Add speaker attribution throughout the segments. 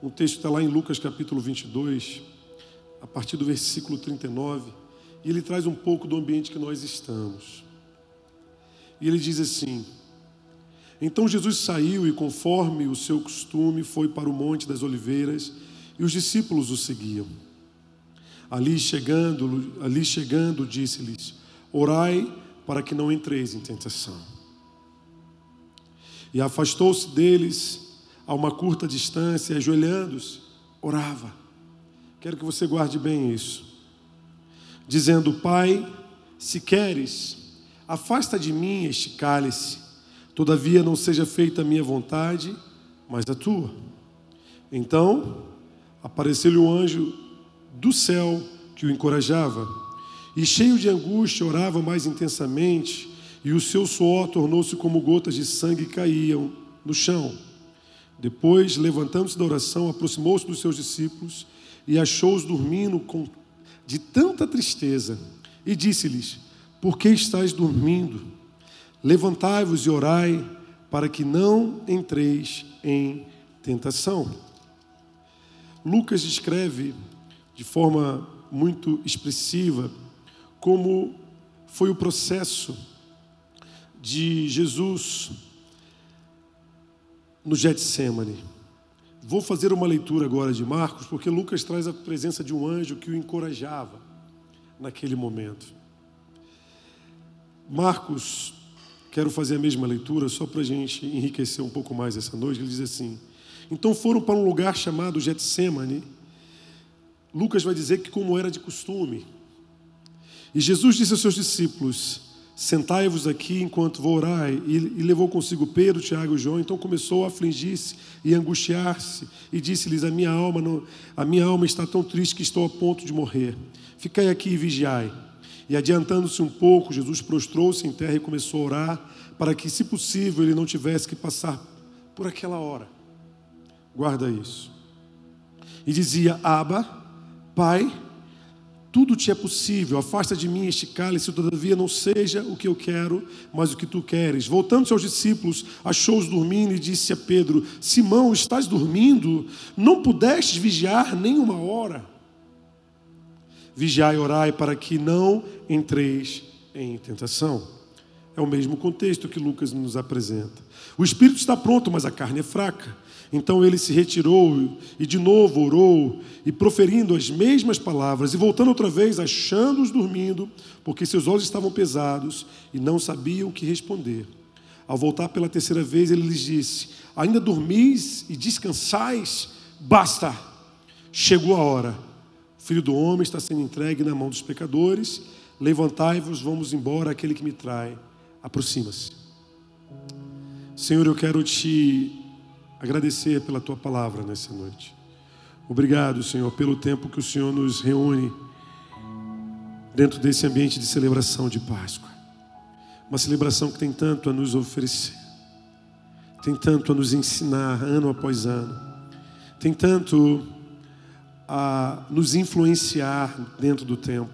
Speaker 1: Um texto está lá em Lucas capítulo 22, a partir do versículo 39, e ele traz um pouco do ambiente que nós estamos. E ele diz assim: Então Jesus saiu e, conforme o seu costume, foi para o Monte das Oliveiras e os discípulos o seguiam. Ali chegando, ali chegando, disse-lhes: Orai para que não entreis em tentação. E afastou-se deles a uma curta distância, ajoelhando-se, orava. Quero que você guarde bem isso. Dizendo: Pai, se queres, afasta de mim este cálice, todavia não seja feita a minha vontade, mas a tua. Então apareceu-lhe o anjo do céu que o encorajava, e cheio de angústia orava mais intensamente, e o seu suor tornou-se como gotas de sangue caíam no chão. Depois, levantando-se da oração, aproximou-se dos seus discípulos e achou-os dormindo com, de tanta tristeza e disse-lhes: Por que estáis dormindo? Levantai-vos e orai para que não entreis em tentação. Lucas descreve de forma muito expressiva como foi o processo de Jesus no Getsemane. Vou fazer uma leitura agora de Marcos, porque Lucas traz a presença de um anjo que o encorajava naquele momento. Marcos, quero fazer a mesma leitura só para a gente enriquecer um pouco mais essa noite. Ele diz assim: Então foram para um lugar chamado Getsemane. Lucas vai dizer que, como era de costume, e Jesus disse aos seus discípulos: Sentai-vos aqui enquanto vou orar. E, levou consigo Pedro, Tiago e João. Então começou a afligir-se e angustiar-se. E disse-lhes: a minha, alma não, a minha alma está tão triste que estou a ponto de morrer. Ficai aqui e vigiai. E adiantando-se um pouco, Jesus prostrou-se em terra e começou a orar, para que, se possível, ele não tivesse que passar por aquela hora. Guarda isso. E dizia: Aba, Pai tudo te é possível, afasta de mim este cálice, todavia não seja o que eu quero, mas o que tu queres. Voltando-se aos discípulos, achou-os dormindo e disse a Pedro: Simão, estás dormindo? Não pudeste vigiar nem uma hora? Vigiai e orai para que não entreis em tentação. É o mesmo contexto que Lucas nos apresenta. O espírito está pronto, mas a carne é fraca. Então ele se retirou e de novo orou, e proferindo as mesmas palavras, e voltando outra vez, achando-os dormindo, porque seus olhos estavam pesados e não sabiam o que responder. Ao voltar pela terceira vez, ele lhes disse: Ainda dormis e descansais? Basta! Chegou a hora. O filho do homem está sendo entregue na mão dos pecadores. Levantai-vos, vamos embora, aquele que me trai. Aproxima-se. Senhor, eu quero te agradecer pela tua palavra nessa noite. Obrigado, Senhor, pelo tempo que o Senhor nos reúne dentro desse ambiente de celebração de Páscoa. Uma celebração que tem tanto a nos oferecer, tem tanto a nos ensinar ano após ano, tem tanto a nos influenciar dentro do tempo.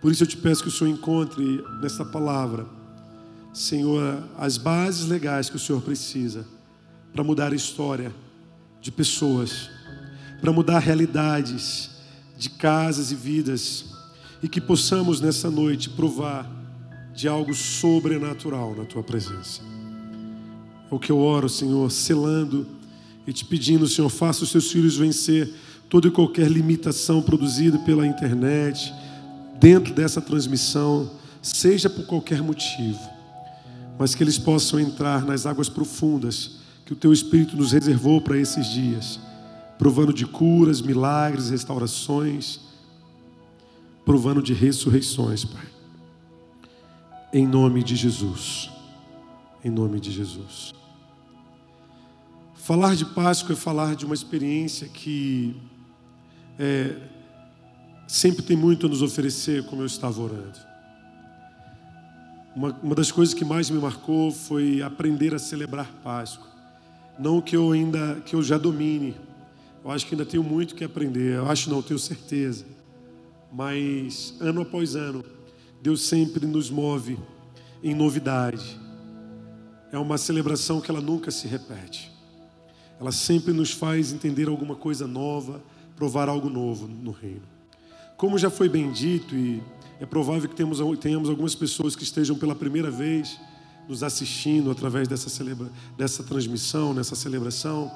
Speaker 1: Por isso eu te peço que o Senhor encontre nessa palavra, Senhor, as bases legais que o Senhor precisa para mudar a história de pessoas, para mudar realidades de casas e vidas, e que possamos nessa noite provar de algo sobrenatural na tua presença. É o que eu oro, Senhor, selando e te pedindo, Senhor, faça os teus filhos vencer toda e qualquer limitação produzida pela internet, dentro dessa transmissão, seja por qualquer motivo, mas que eles possam entrar nas águas profundas que o teu Espírito nos reservou para esses dias, provando de curas, milagres, restaurações, provando de ressurreições, Pai. Em nome de Jesus. Em nome de Jesus. Falar de Páscoa é falar de uma experiência que é, sempre tem muito a nos oferecer, como eu estava orando. Uma, uma das coisas que mais me marcou foi aprender a celebrar Páscoa. Não que eu ainda que eu já domine. Eu acho que ainda tenho muito que aprender. Eu acho não, tenho certeza. Mas ano após ano, Deus sempre nos move em novidade. É uma celebração que ela nunca se repete. ela sempre nos faz entender alguma coisa nova, provar algo novo no reino. Como já foi bem dito, e é provável que temos, tenhamos algumas pessoas que estejam pela primeira vez nos assistindo através dessa, celebra, dessa transmissão, nessa celebração,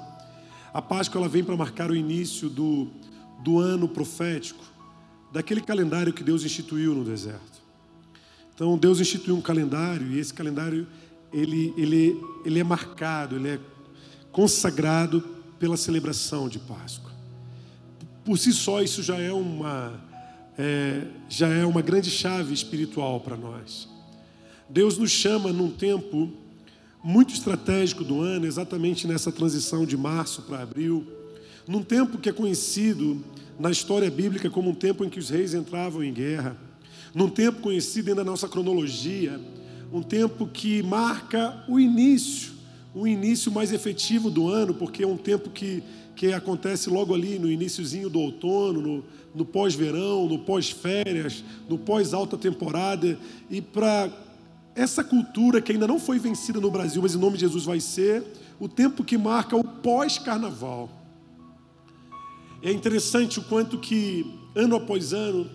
Speaker 1: a Páscoa ela vem para marcar o início do, do ano profético, daquele calendário que Deus instituiu no deserto. Então Deus instituiu um calendário e esse calendário ele, ele, ele é marcado, ele é consagrado pela celebração de Páscoa. Por si só, isso já é uma, é, já é uma grande chave espiritual para nós. Deus nos chama num tempo muito estratégico do ano, exatamente nessa transição de março para abril, num tempo que é conhecido na história bíblica como um tempo em que os reis entravam em guerra, num tempo conhecido dentro da nossa cronologia, um tempo que marca o início o início mais efetivo do ano, porque é um tempo que, que acontece logo ali no iníciozinho do outono, no, no pós-verão, no pós-férias, no pós-alta temporada, e para essa cultura que ainda não foi vencida no Brasil, mas em nome de Jesus vai ser, o tempo que marca o pós-carnaval. É interessante o quanto que, ano após ano,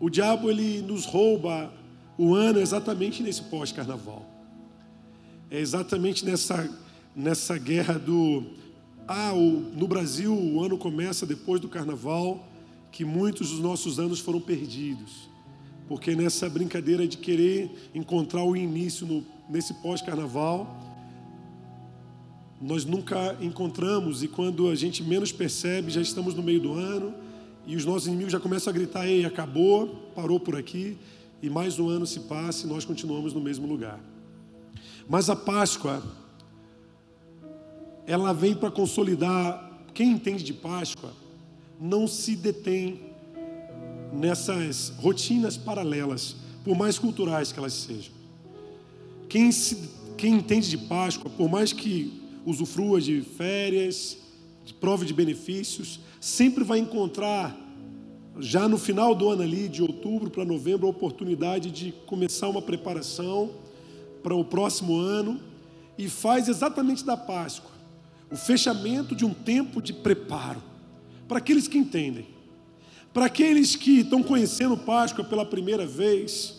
Speaker 1: o diabo ele nos rouba o ano exatamente nesse pós-carnaval. É exatamente nessa, nessa guerra do. Ah, o, no Brasil o ano começa depois do carnaval, que muitos dos nossos anos foram perdidos. Porque nessa brincadeira de querer encontrar o início no, nesse pós-carnaval, nós nunca encontramos e quando a gente menos percebe, já estamos no meio do ano e os nossos inimigos já começam a gritar: ei, acabou, parou por aqui, e mais um ano se passa e nós continuamos no mesmo lugar. Mas a Páscoa, ela vem para consolidar. Quem entende de Páscoa não se detém nessas rotinas paralelas, por mais culturais que elas sejam. Quem, se, quem entende de Páscoa, por mais que usufrua de férias, de prova de benefícios, sempre vai encontrar, já no final do ano ali, de outubro para novembro, a oportunidade de começar uma preparação para o próximo ano e faz exatamente da Páscoa o fechamento de um tempo de preparo para aqueles que entendem. Para aqueles que estão conhecendo Páscoa pela primeira vez,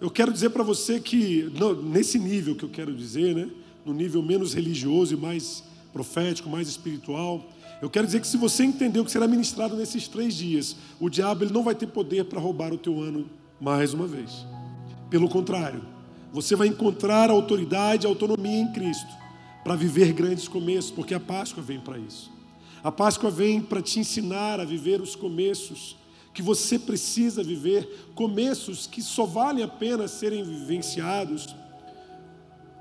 Speaker 1: eu quero dizer para você que, nesse nível que eu quero dizer, né, no nível menos religioso e mais profético, mais espiritual, eu quero dizer que se você entendeu que será ministrado nesses três dias, o diabo ele não vai ter poder para roubar o teu ano mais uma vez. Pelo contrário, você vai encontrar autoridade e autonomia em Cristo para viver grandes começos, porque a Páscoa vem para isso. A Páscoa vem para te ensinar a viver os começos que você precisa viver, começos que só valem a pena serem vivenciados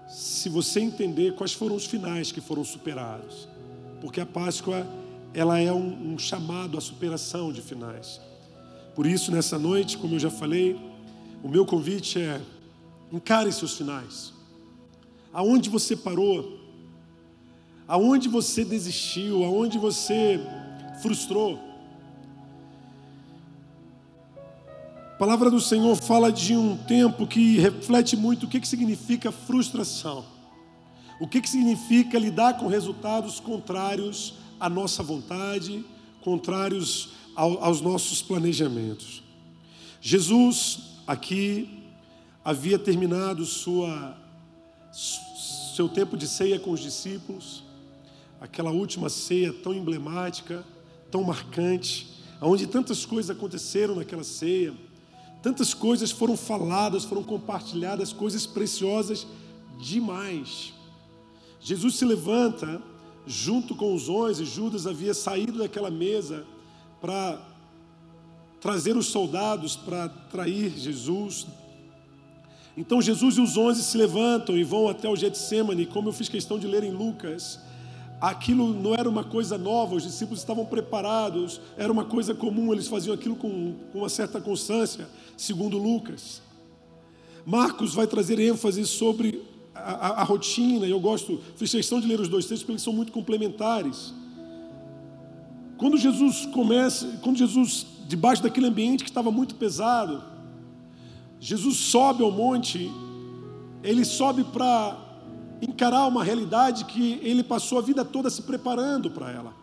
Speaker 1: se você entender quais foram os finais que foram superados. Porque a Páscoa, ela é um, um chamado à superação de finais. Por isso, nessa noite, como eu já falei, o meu convite é Encare seus finais. Aonde você parou? Aonde você desistiu? Aonde você frustrou? A palavra do Senhor fala de um tempo que reflete muito o que, que significa frustração. O que, que significa lidar com resultados contrários à nossa vontade, contrários ao, aos nossos planejamentos. Jesus, aqui, havia terminado sua, seu tempo de ceia com os discípulos, aquela última ceia tão emblemática, tão marcante, onde tantas coisas aconteceram naquela ceia, tantas coisas foram faladas, foram compartilhadas, coisas preciosas demais. Jesus se levanta junto com os onze, Judas havia saído daquela mesa para trazer os soldados para trair Jesus, então Jesus e os onze se levantam e vão até o Getsemane, como eu fiz questão de ler em Lucas. Aquilo não era uma coisa nova, os discípulos estavam preparados, era uma coisa comum, eles faziam aquilo com, com uma certa constância, segundo Lucas. Marcos vai trazer ênfase sobre a, a, a, rotina, e eu gosto, fiz questão de ler os dois textos porque eles são muito complementares. Quando Jesus começa, quando Jesus, debaixo daquele ambiente que estava muito pesado, Jesus sobe ao monte, ele sobe para encarar uma realidade que ele passou a vida toda se preparando para ela.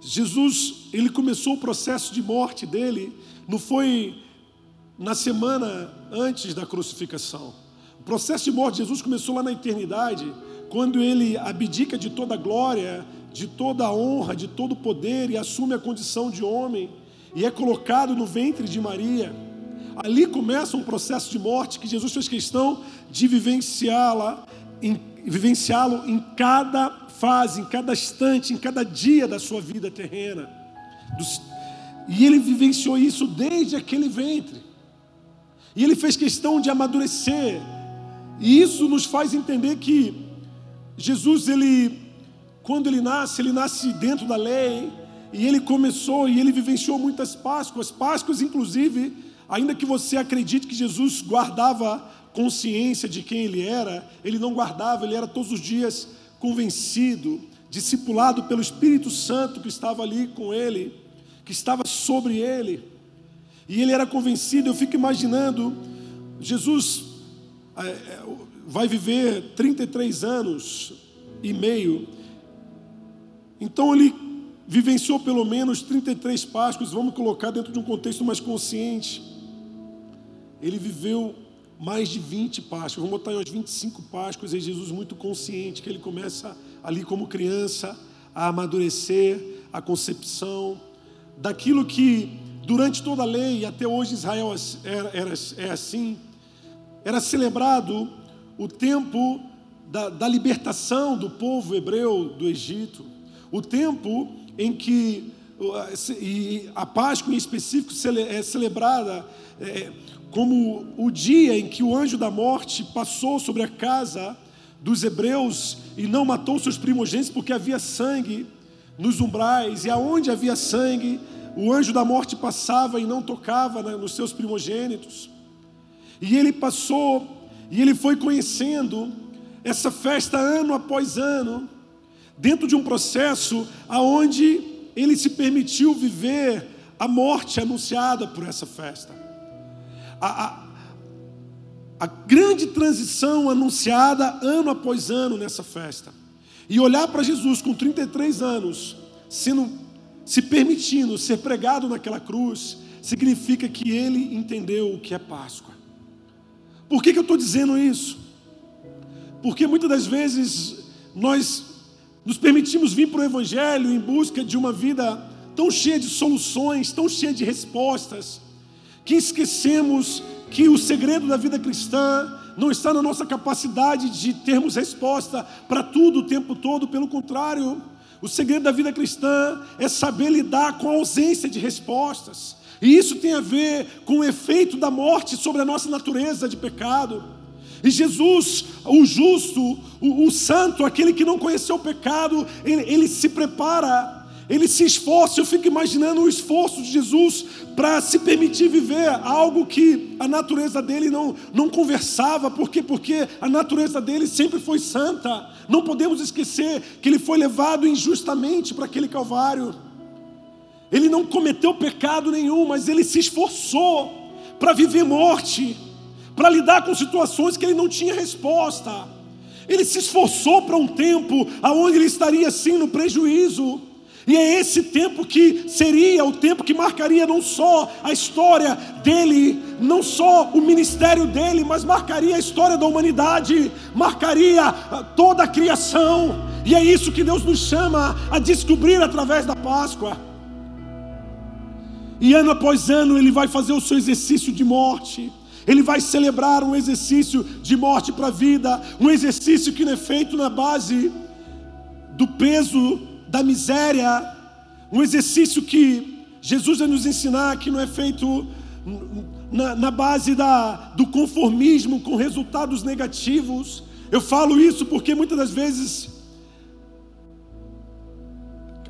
Speaker 1: Jesus, ele começou o processo de morte dele, não foi na semana antes da crucificação. O processo de morte de Jesus começou lá na eternidade, quando ele abdica de toda a glória, de toda a honra, de todo o poder e assume a condição de homem e é colocado no ventre de Maria. Ali começa um processo de morte que Jesus fez questão de vivenciá-la, vivenciá-lo em cada fase, em cada instante, em cada dia da sua vida terrena. E ele vivenciou isso desde aquele ventre. E ele fez questão de amadurecer. E isso nos faz entender que Jesus, ele, quando ele nasce, ele nasce dentro da lei. E ele começou e ele vivenciou muitas Páscoas. Páscoas, inclusive, ainda que você acredite que Jesus guardava consciência de quem ele era, ele não guardava, ele era todos os dias convencido, discipulado pelo Espírito Santo que estava ali com ele, que estava sobre ele. E ele era convencido, eu fico imaginando, Jesus é, é, vai viver 33 anos e meio, então ele vivenciou pelo menos 33 Páscoas, vamos colocar dentro de um contexto mais consciente. Ele viveu mais de 20 Páscoas, vamos botar umas 25 Páscoas, e Jesus muito consciente que ele começa ali como criança a amadurecer a concepção daquilo que durante toda a lei, e até hoje Israel era, era, é assim, era celebrado o tempo da, da libertação do povo hebreu do Egito, o tempo em que e a Páscoa em específico é celebrada é, como o dia em que o anjo da morte passou sobre a casa dos hebreus e não matou seus primogênitos porque havia sangue nos umbrais, e aonde havia sangue, o anjo da morte passava e não tocava né, nos seus primogênitos. E ele passou, e ele foi conhecendo essa festa ano após ano, dentro de um processo aonde ele se permitiu viver a morte anunciada por essa festa a, a, a grande transição anunciada ano após ano nessa festa. E olhar para Jesus com 33 anos, sendo, se permitindo ser pregado naquela cruz, significa que ele entendeu o que é Páscoa. Por que, que eu estou dizendo isso? Porque muitas das vezes nós nos permitimos vir para o Evangelho em busca de uma vida tão cheia de soluções, tão cheia de respostas, que esquecemos que o segredo da vida cristã não está na nossa capacidade de termos resposta para tudo o tempo todo, pelo contrário, o segredo da vida cristã é saber lidar com a ausência de respostas. E isso tem a ver com o efeito da morte sobre a nossa natureza de pecado. E Jesus, o justo, o, o santo, aquele que não conheceu o pecado, ele, ele se prepara ele se esforça, eu fico imaginando o esforço de Jesus para se permitir viver algo que a natureza dele não, não conversava, por quê? Porque a natureza dele sempre foi santa. Não podemos esquecer que ele foi levado injustamente para aquele Calvário. Ele não cometeu pecado nenhum, mas ele se esforçou para viver morte, para lidar com situações que ele não tinha resposta. Ele se esforçou para um tempo aonde ele estaria sim no prejuízo. E é esse tempo que seria o tempo que marcaria não só a história dele, não só o ministério dele, mas marcaria a história da humanidade, marcaria ah, toda a criação. E é isso que Deus nos chama a descobrir através da Páscoa. E ano após ano ele vai fazer o seu exercício de morte. Ele vai celebrar um exercício de morte para a vida, um exercício que não é feito na base do peso da miséria, um exercício que Jesus vai nos ensinar que não é feito na, na base da, do conformismo com resultados negativos. Eu falo isso porque muitas das vezes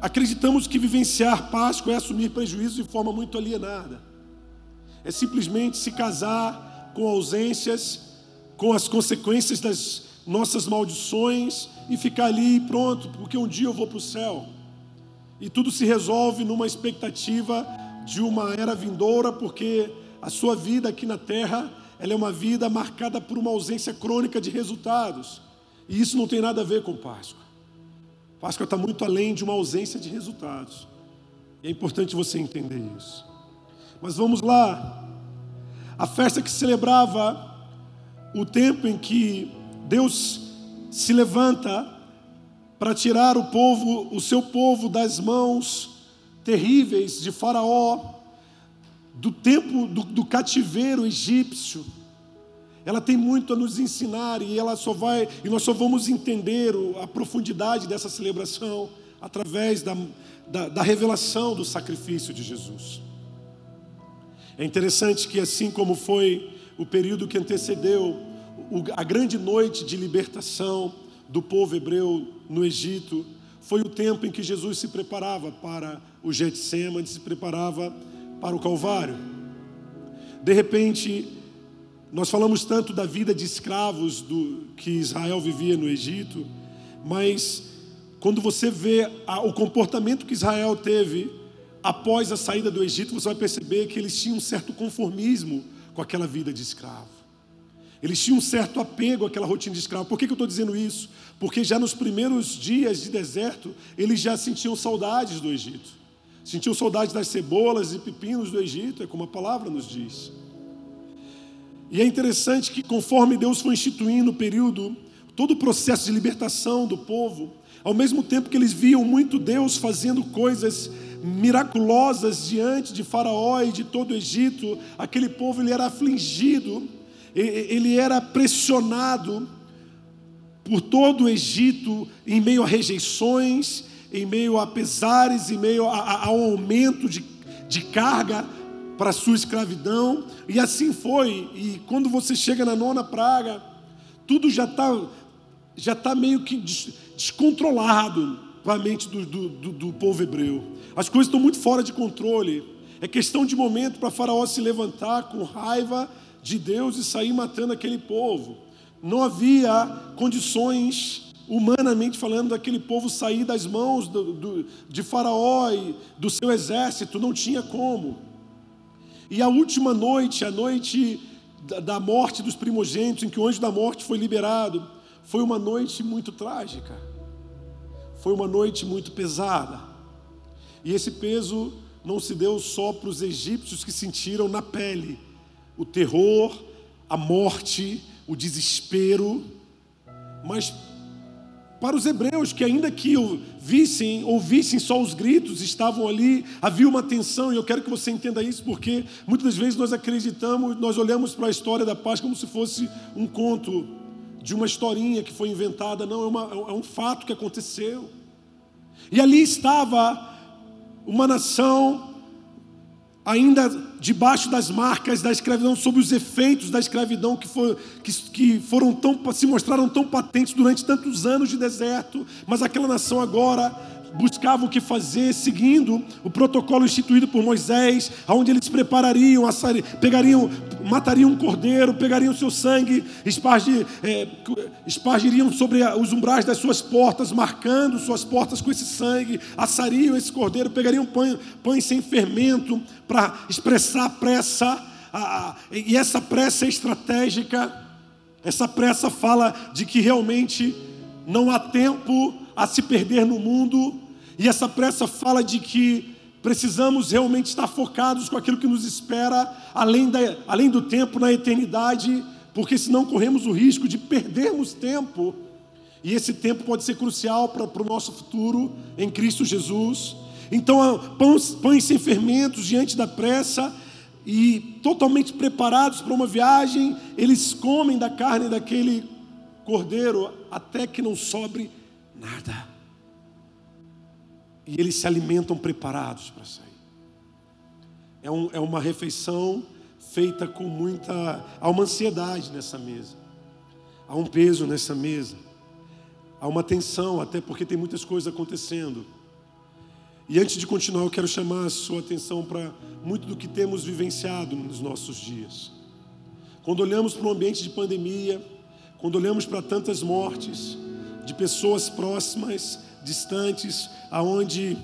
Speaker 1: acreditamos que vivenciar Páscoa é assumir prejuízo de forma muito alienada. É simplesmente se casar com ausências, com as consequências das nossas maldições e ficar ali pronto, porque um dia eu vou para o céu. E tudo se resolve numa expectativa de uma era vindoura, porque a sua vida aqui na terra, ela é uma vida marcada por uma ausência crônica de resultados. E isso não tem nada a ver com Páscoa. Páscoa está muito além de uma ausência de resultados. E é importante você entender isso. Mas vamos lá. A festa que celebrava o tempo em que Deus se levanta para tirar o povo, o seu povo das mãos terríveis de Faraó, do tempo do, do cativeiro egípcio. Ela tem muito a nos ensinar e ela só vai e nós só vamos entender a profundidade dessa celebração através da, da, da revelação do sacrifício de Jesus. É interessante que assim como foi o período que antecedeu a grande noite de libertação do povo hebreu no Egito, foi o tempo em que Jesus se preparava para o Getsemane, se preparava para o Calvário. De repente, nós falamos tanto da vida de escravos do que Israel vivia no Egito, mas quando você vê a, o comportamento que Israel teve após a saída do Egito, você vai perceber que eles tinham um certo conformismo com aquela vida de escravo. Eles tinham um certo apego àquela rotina de escravo. Por que, que eu estou dizendo isso? Porque já nos primeiros dias de deserto, eles já sentiam saudades do Egito. Sentiam saudades das cebolas e pepinos do Egito, é como a palavra nos diz. E é interessante que, conforme Deus foi instituindo o período, todo o processo de libertação do povo, ao mesmo tempo que eles viam muito Deus fazendo coisas miraculosas diante de Faraó e de todo o Egito, aquele povo ele era afligido, ele era pressionado por todo o Egito em meio a rejeições, em meio a pesares, em meio a, a, ao aumento de, de carga para sua escravidão, e assim foi. E quando você chega na nona praga, tudo já está já tá meio que descontrolado com a mente do, do, do, do povo hebreu. As coisas estão muito fora de controle. É questão de momento para Faraó se levantar com raiva de Deus e sair matando aquele povo. Não havia condições, humanamente falando, daquele povo sair das mãos do, do, de Faraó e do seu exército, não tinha como. E a última noite, a noite da morte dos primogênitos, em que o anjo da morte foi liberado, foi uma noite muito trágica. Foi uma noite muito pesada. E esse peso não se deu só para os egípcios que sentiram na pele o terror, a morte, o desespero, mas para os hebreus que ainda que vissem, ouvissem só os gritos, estavam ali, havia uma tensão, e eu quero que você entenda isso, porque muitas vezes nós acreditamos, nós olhamos para a história da paz como se fosse um conto de uma historinha que foi inventada, não, é, uma, é um fato que aconteceu. E ali estava uma nação ainda debaixo das marcas da escravidão, sob os efeitos da escravidão que, for, que, que foram tão, se mostraram tão patentes durante tantos anos de deserto, mas aquela nação agora buscavam o que fazer, seguindo o protocolo instituído por Moisés, onde eles preparariam, pegariam, matariam um cordeiro, pegariam seu sangue, é, espargiriam sobre os umbrais das suas portas, marcando suas portas com esse sangue, assariam esse cordeiro, pegariam pães, pães sem fermento para expressar a pressa, e essa pressa é estratégica, essa pressa fala de que realmente não há tempo a se perder no mundo, e essa pressa fala de que precisamos realmente estar focados com aquilo que nos espera, além, da, além do tempo, na eternidade, porque senão corremos o risco de perdermos tempo, e esse tempo pode ser crucial para, o nosso futuro em Cristo Jesus. Então, pães, pães sem fermentos diante da pressa, e totalmente preparados para uma viagem, eles comem da carne daquele cordeiro até que não sobre Nada. E eles se alimentam preparados para sair. É, um, é uma refeição feita com muita. Há uma ansiedade nessa mesa. Há um peso nessa mesa. Há uma tensão, até porque tem muitas coisas acontecendo. E antes de continuar, eu quero chamar a sua atenção para muito do que temos vivenciado nos nossos dias. Quando olhamos para um ambiente de pandemia, quando olhamos para tantas mortes, de pessoas próximas, distantes, aonde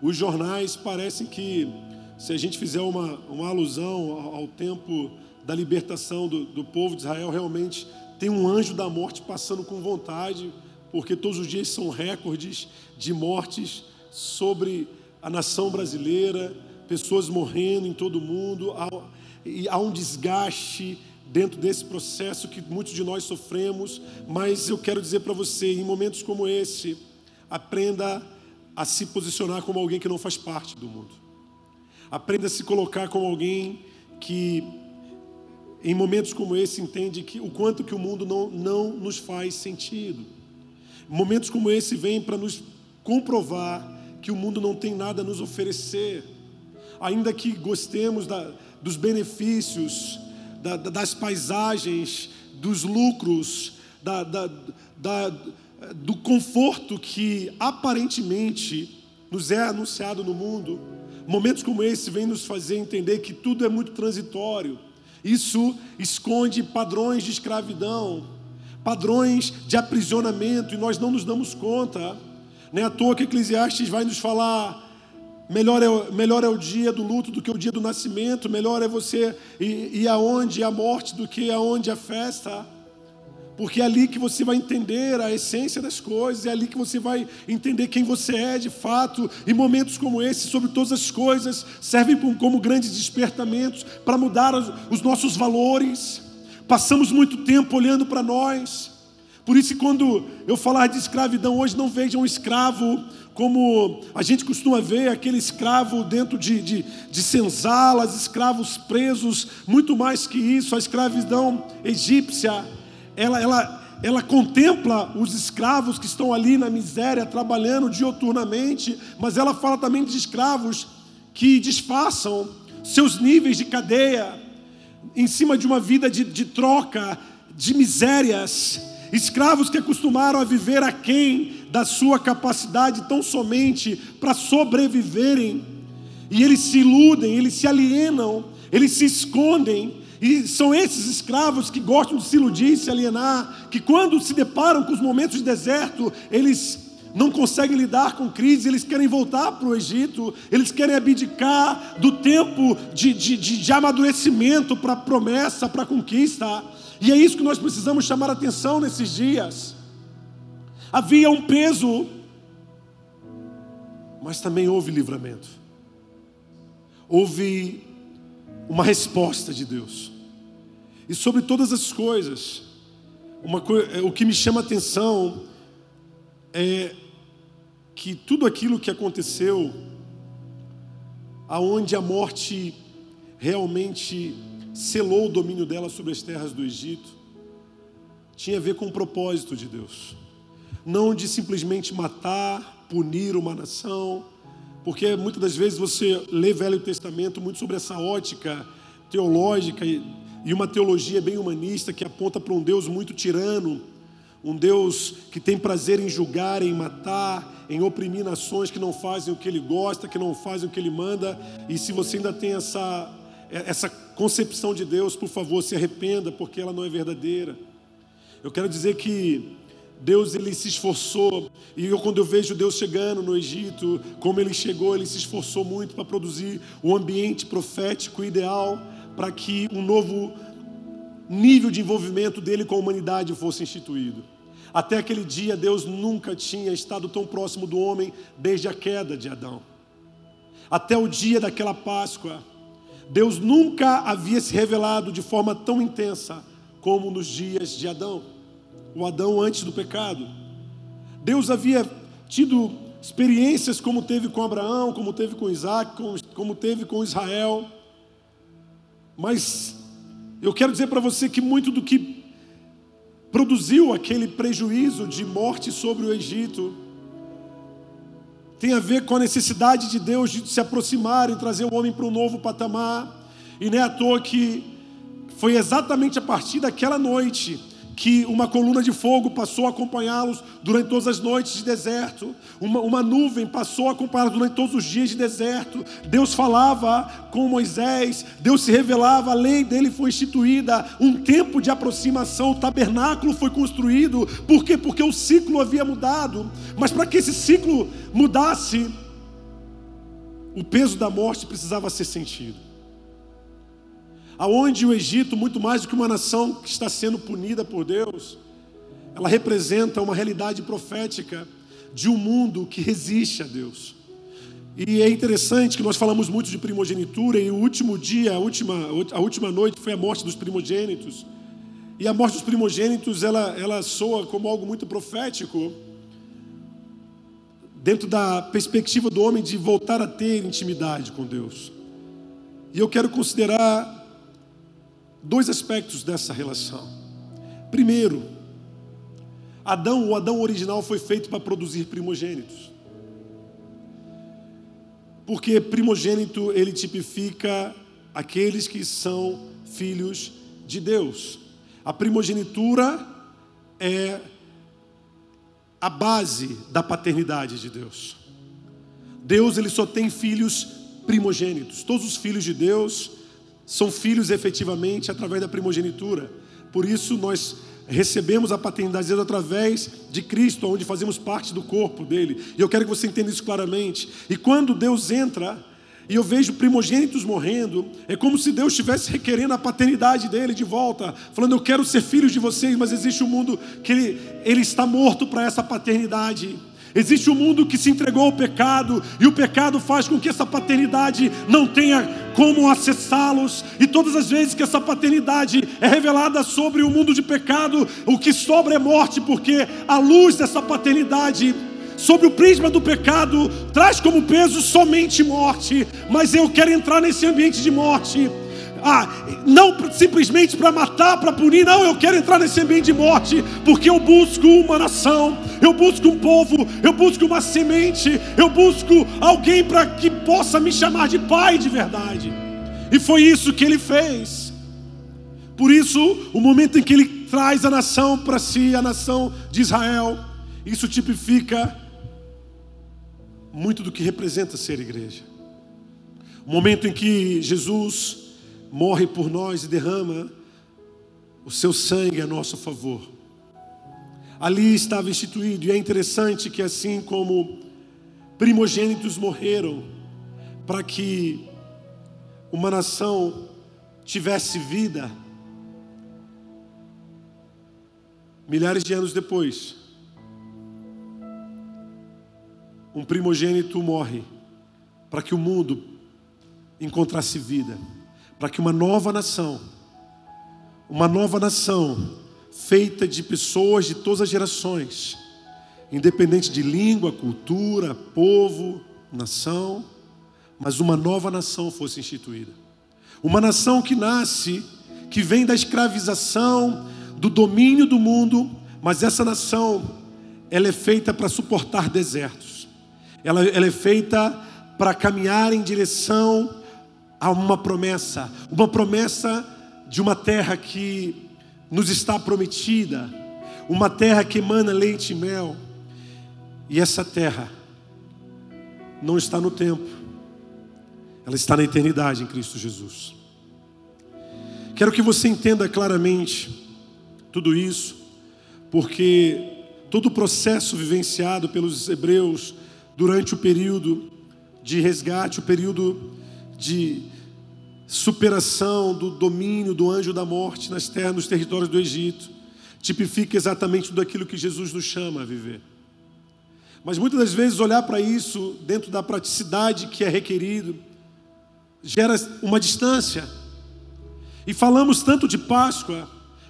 Speaker 1: os jornais parecem que, se a gente fizer uma, uma alusão ao, tempo da libertação do, do povo de Israel, realmente tem um anjo da morte passando com vontade, porque todos os dias são recordes de mortes sobre a nação brasileira, pessoas morrendo em todo o mundo, há, há um desgaste dentro desse processo que muitos de nós sofremos, mas eu quero dizer para você, em momentos como esse, aprenda a se posicionar como alguém que não faz parte do mundo. Aprenda a se colocar como alguém que em momentos como esse entende que o quanto que o mundo não, não nos faz sentido. Momentos como esse vêm para nos comprovar que o mundo não tem nada a nos oferecer. Ainda que gostemos da, dos benefícios, da, das paisagens, dos lucros, da, do conforto que aparentemente nos é anunciado no mundo, momentos como esse vêm nos fazer entender que tudo é muito transitório. Isso esconde padrões de escravidão, padrões de aprisionamento, e nós não nos damos conta. Nem é à toa que Eclesiastes vai nos falar Melhor é, melhor é o dia do luto do que o dia do nascimento. Melhor é você ir, ir aonde a morte do que aonde a festa. Porque é ali que você vai entender a essência das coisas, é ali que você vai entender quem você é de fato. E momentos como esse, sobre todas as coisas, servem como grandes despertamentos para mudar os nossos valores. Passamos muito tempo olhando para nós. Por isso, quando eu falar de escravidão hoje, não vejam um escravo como a gente costuma ver aquele escravo dentro de, de, de senzalas, escravos presos, muito mais que isso, a escravidão egípcia, ela, ela, ela contempla os escravos que estão ali na miséria, trabalhando dioturnamente, mas ela fala também de escravos que disfarçam seus níveis de cadeia em cima de uma vida de, de troca, de misérias, escravos que acostumaram a viver aquém da sua capacidade tão somente para sobreviverem. E eles se iludem, eles se alienam, eles se escondem. E são esses escravos que gostam de se iludir, se alienar, que quando se deparam com os momentos de deserto, eles não conseguem lidar com crise, eles querem voltar para o Egito, eles querem abdicar do tempo de, de, de, de amadurecimento para promessa, para conquista. E é isso que nós precisamos chamar atenção nesses dias. Havia um peso, mas também houve livramento. Houve uma resposta de Deus. E sobre todas as coisas, uma é, o que me chama atenção é que tudo aquilo que aconteceu, aonde a morte realmente selou o domínio dela sobre as terras do Egito, tinha a ver com o propósito de Deus não de simplesmente matar, punir uma nação, porque muitas das vezes você lê Velho Testamento muito sobre essa ótica teológica e uma teologia bem humanista que aponta para um Deus muito tirano, um Deus que tem prazer em julgar, em matar, em oprimir nações que não fazem o que ele gosta, que não fazem o que ele manda. E se você ainda tem essa, essa concepção de Deus, por favor, se arrependa, porque ela não é verdadeira. Eu quero dizer que Deus ele se esforçou, e eu quando eu vejo Deus chegando no Egito, como ele chegou, ele se esforçou muito para produzir o um ambiente profético ideal para que um novo nível de envolvimento dele com a humanidade fosse instituído. Até aquele dia, Deus nunca tinha estado tão próximo do homem desde a queda de Adão. Até o dia daquela Páscoa, Deus nunca havia se revelado de forma tão intensa como nos dias de Adão o Adão antes do pecado. Deus havia tido experiências como teve com Abraão, como teve com Isaac, como, teve com Israel. Mas eu quero dizer para você que muito do que produziu aquele prejuízo de morte sobre o Egito tem a ver com a necessidade de Deus de se aproximar e trazer o homem para um novo patamar. E não é à toa que foi exatamente a partir daquela noite que uma coluna de fogo passou a acompanhá-los durante todas as noites de deserto, uma, uma nuvem passou a acompanhá-los durante todos os dias de deserto. Deus falava com Moisés, Deus se revelava, a lei dele foi instituída, um tempo de aproximação, o tabernáculo foi construído. Por quê? Porque o ciclo havia mudado. Mas para que esse ciclo mudasse, o peso da morte precisava ser sentido. Aonde o Egito, muito mais do que uma nação que está sendo punida por Deus, ela representa uma realidade profética de um mundo que resiste a Deus. E é interessante que nós falamos muito de primogenitura e o último dia, a última, a última noite foi a morte dos primogênitos. E a morte dos primogênitos, ela, ela soa como algo muito profético, dentro da perspectiva do homem de voltar a ter intimidade com Deus. E eu quero considerar dois aspectos dessa relação. Primeiro, Adão, o Adão original foi feito para produzir primogênitos. Porque primogênito ele tipifica aqueles que são filhos de Deus. A primogenitura é a base da paternidade de Deus. Deus ele só tem filhos primogênitos. Todos os filhos de Deus são filhos efetivamente através da primogenitura. Por isso nós recebemos a paternidade de Deus através de Cristo, onde fazemos parte do corpo dele. E eu quero que você entenda isso claramente. E quando Deus entra e eu vejo primogênitos morrendo, é como se Deus estivesse requerendo a paternidade dele de volta, falando: Eu quero ser filho de vocês, mas existe um mundo que ele, ele está morto para essa paternidade. Existe um mundo que se entregou ao pecado, e o pecado faz com que essa paternidade não tenha como acessá-los, e todas as vezes que essa paternidade é revelada sobre o mundo de pecado, o que sobra é morte, porque a luz dessa paternidade sobre o prisma do pecado traz como peso somente morte, mas eu quero entrar nesse ambiente de morte ah, não simplesmente para matar, para punir, não, eu quero entrar nesse ambiente de morte, porque eu busco uma nação, eu busco um povo, eu busco uma semente, eu busco alguém para que possa me chamar de pai de verdade. E foi isso que ele fez. Por isso, o momento em que ele traz a nação para si, a nação de Israel, isso tipifica muito do que representa ser igreja. O momento em que Jesus morre por nós e derrama o seu sangue a nosso favor. Ali estava instituído, e é interessante que assim como primogênitos morreram para que uma nação tivesse vida, milhares de anos depois, um primogênito morre para que o mundo encontrasse vida para que uma nova nação, uma nova nação feita de pessoas de todas as gerações, independente de língua, cultura, povo, nação, mas uma nova nação fosse instituída. Uma nação que nasce, que vem da escravização, do domínio do mundo, mas essa nação, ela é feita para suportar desertos. Ela, ela é feita para caminhar em direção há uma promessa, uma promessa de uma terra que nos está prometida, uma terra que emana leite e mel. E essa terra não está no tempo, ela está na eternidade em Cristo Jesus. Quero que você entenda claramente tudo isso, porque todo o processo vivenciado pelos hebreus durante o período de resgate, o período de superação do domínio do anjo da morte nas terras, nos territórios do Egito, tipifica exatamente tudo aquilo que Jesus nos chama a viver. Mas muitas das vezes olhar para isso dentro da praticidade que é requerido gera uma distância. E falamos tanto de Páscoa,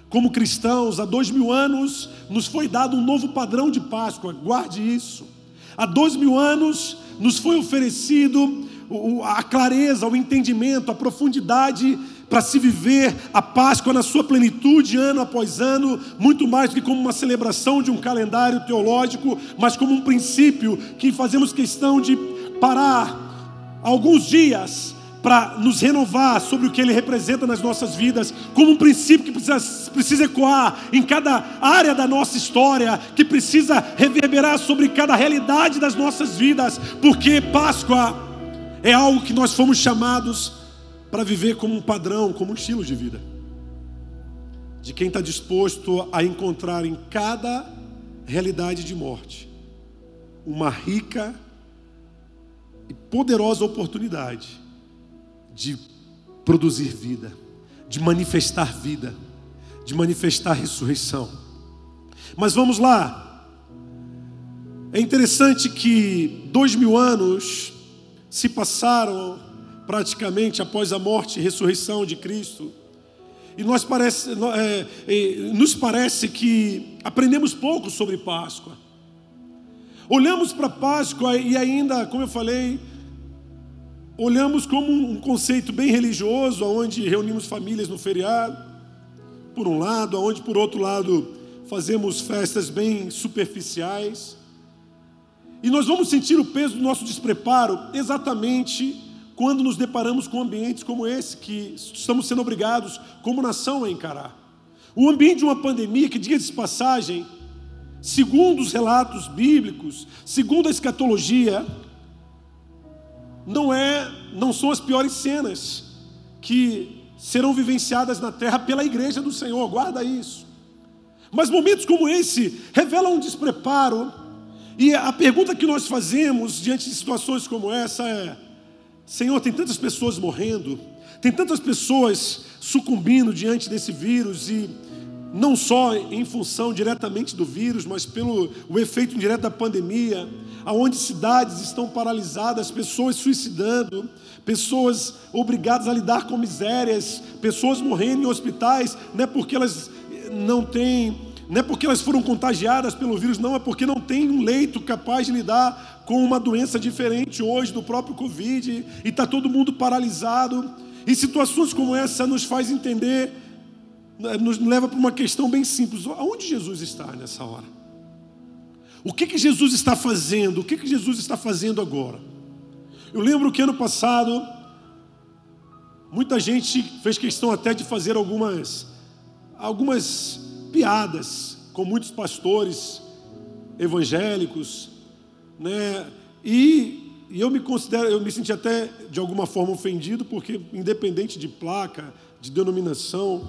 Speaker 1: como cristãos, há dois mil anos nos foi dado um novo padrão de Páscoa, guarde isso. Há dois mil anos nos foi oferecido a clareza, o entendimento, a profundidade para se viver a Páscoa na sua plenitude, ano após ano, muito mais do que como uma celebração de um calendário teológico, mas como um princípio que fazemos questão de parar alguns dias para nos renovar sobre o que ele representa nas nossas vidas, como um princípio que precisa, precisa ecoar em cada área da nossa história, que precisa reverberar sobre cada realidade das nossas vidas, porque Páscoa é algo que nós fomos chamados para viver como um padrão, como um estilo de vida. De quem está disposto a encontrar em cada realidade de morte uma rica e poderosa oportunidade de produzir vida, de manifestar vida, de manifestar ressurreição. Mas vamos lá. É interessante que dois mil anos se passaram praticamente após a morte e ressurreição de Cristo. E nós parece, é, é, nos parece que aprendemos pouco sobre Páscoa. Olhamos para Páscoa e ainda, como eu falei, olhamos como um conceito bem religioso, onde reunimos famílias no feriado, por um lado, onde por outro lado fazemos festas bem superficiais. E nós vamos sentir o peso do nosso despreparo exatamente quando nos deparamos com ambientes como esse que estamos sendo obrigados, como nação, a encarar. O ambiente de uma pandemia que, diga de passagem, segundo os relatos bíblicos, segundo a escatologia, não é, não são as piores cenas que serão vivenciadas na terra pela igreja do Senhor. Guarda isso. Mas momentos como esse revelam um despreparo. E a pergunta que nós fazemos diante de situações como essa é: Senhor, tem tantas pessoas morrendo, tem tantas pessoas sucumbindo diante desse vírus e não só em função diretamente do vírus, mas pelo o efeito direto da pandemia, aonde cidades estão paralisadas, pessoas suicidando, pessoas obrigadas a lidar com misérias, pessoas morrendo em hospitais, não é porque elas não têm não é porque elas foram contagiadas pelo vírus, não, é porque não tem um leito capaz de lidar com uma doença diferente hoje do próprio Covid, e está todo mundo paralisado. E situações como essa nos faz entender, nos leva para uma questão bem simples: aonde Jesus está nessa hora? O que, que Jesus está fazendo? O que, que Jesus está fazendo agora? Eu lembro que ano passado, muita gente fez questão até de fazer algumas, algumas piadas com muitos pastores evangélicos, né? E, e, eu me considero, eu me senti até de alguma forma ofendido, porque independente de placa, de denominação,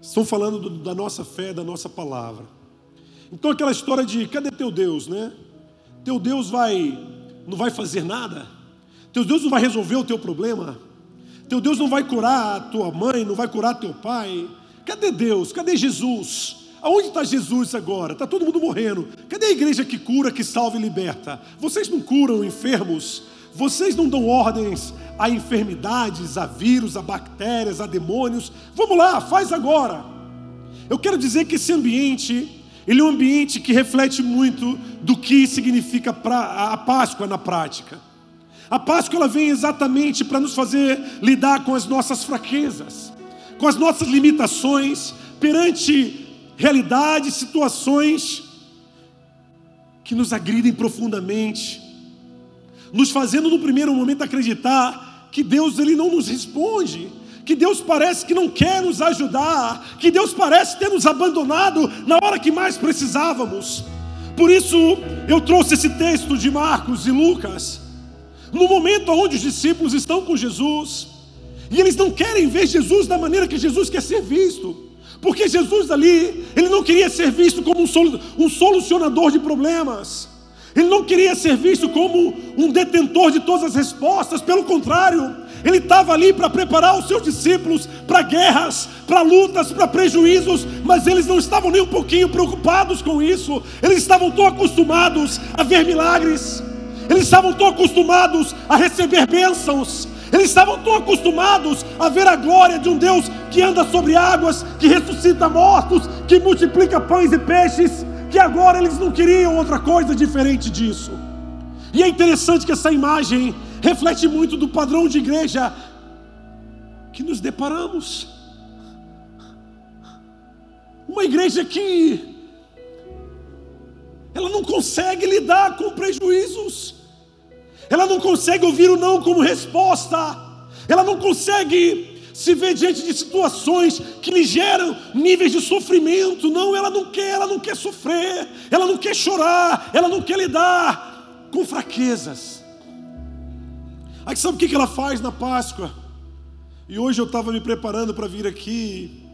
Speaker 1: estão falando do, da nossa fé, da nossa palavra. Então aquela história de cadê teu Deus, né? Teu Deus vai não vai fazer nada? Teu Deus não vai resolver o teu problema? Teu Deus não vai curar a tua mãe, não vai curar teu pai? Cadê Deus? Cadê Jesus? Aonde está Jesus agora? Está todo mundo morrendo. Cadê a igreja que cura, que salva e liberta? Vocês não curam enfermos? Vocês não dão ordens a enfermidades, a vírus, a bactérias, a demônios? Vamos lá, faz agora. Eu quero dizer que esse ambiente ele é um ambiente que reflete muito do que significa a Páscoa na prática. A Páscoa ela vem exatamente para nos fazer lidar com as nossas fraquezas, com as nossas limitações perante realidades, situações que nos agridem profundamente, nos fazendo no primeiro momento acreditar que Deus ele não nos responde, que Deus parece que não quer nos ajudar, que Deus parece ter nos abandonado na hora que mais precisávamos. Por isso eu trouxe esse texto de Marcos e Lucas, no momento onde os discípulos estão com Jesus, e eles não querem ver Jesus da maneira que Jesus quer ser visto. Porque Jesus ali, ele não queria ser visto como um solucionador de problemas. Ele não queria ser visto como um detentor de todas as respostas, pelo contrário, ele estava ali para preparar os seus discípulos para guerras, para lutas, para prejuízos, mas eles não estavam nem um pouquinho preocupados com isso. Eles estavam tão acostumados a ver milagres, eles estavam tão acostumados a receber bênçãos, eles estavam tão acostumados a ver a glória de um Deus que anda sobre águas, que ressuscita mortos, que multiplica pães e peixes, que agora eles não queriam outra coisa diferente disso. E é interessante que essa imagem reflete muito do padrão de igreja que nos deparamos. Uma igreja que ela não consegue lidar com prejuízos, ela não consegue ouvir o não como resposta, ela não consegue se ver diante de situações que lhe geram níveis de sofrimento. Não, ela não quer, ela não quer sofrer, ela não quer chorar, ela não quer lidar com fraquezas. Aí sabe o que ela faz na Páscoa? E hoje eu estava me preparando para vir aqui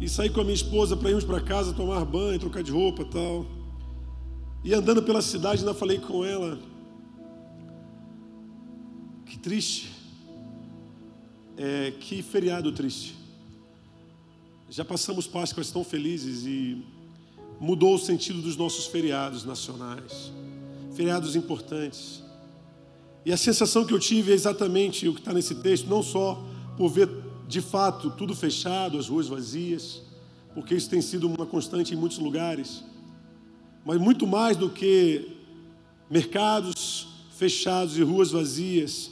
Speaker 1: e sair com a minha esposa para irmos para casa tomar banho, trocar de roupa tal. E andando pela cidade, ainda falei com ela. Que triste. É, que feriado triste. Já passamos Páscoas tão felizes e mudou o sentido dos nossos feriados nacionais, feriados importantes. E a sensação que eu tive é exatamente o que está nesse texto, não só por ver de fato tudo fechado, as ruas vazias, porque isso tem sido uma constante em muitos lugares, mas muito mais do que mercados fechados e ruas vazias,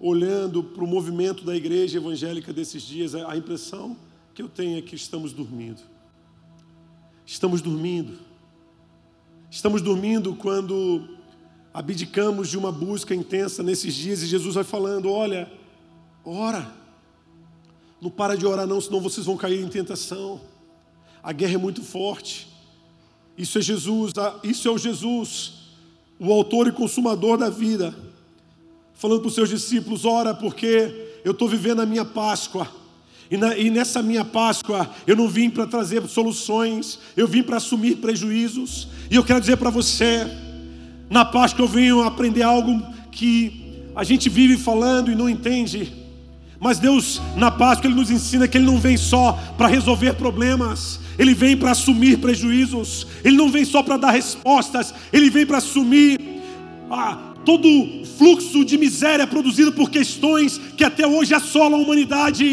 Speaker 1: olhando para o movimento da igreja evangélica desses dias, a impressão que eu tenho é que estamos dormindo. Estamos dormindo. Estamos dormindo quando abdicamos de uma busca intensa nesses dias e Jesus vai falando: olha, ora, não para de orar, não, senão vocês vão cair em tentação. A guerra é muito forte. Isso é Jesus, isso é o Jesus, o autor e consumador da vida, falando para os seus discípulos: ora, porque eu estou vivendo a minha Páscoa. E, na, e nessa minha Páscoa, eu não vim para trazer soluções, eu vim para assumir prejuízos. E eu quero dizer para você: na Páscoa eu venho aprender algo que a gente vive falando e não entende. Mas Deus, na Páscoa, Ele nos ensina que Ele não vem só para resolver problemas, Ele vem para assumir prejuízos, Ele não vem só para dar respostas, Ele vem para assumir ah, todo fluxo de miséria produzido por questões que até hoje assolam a humanidade.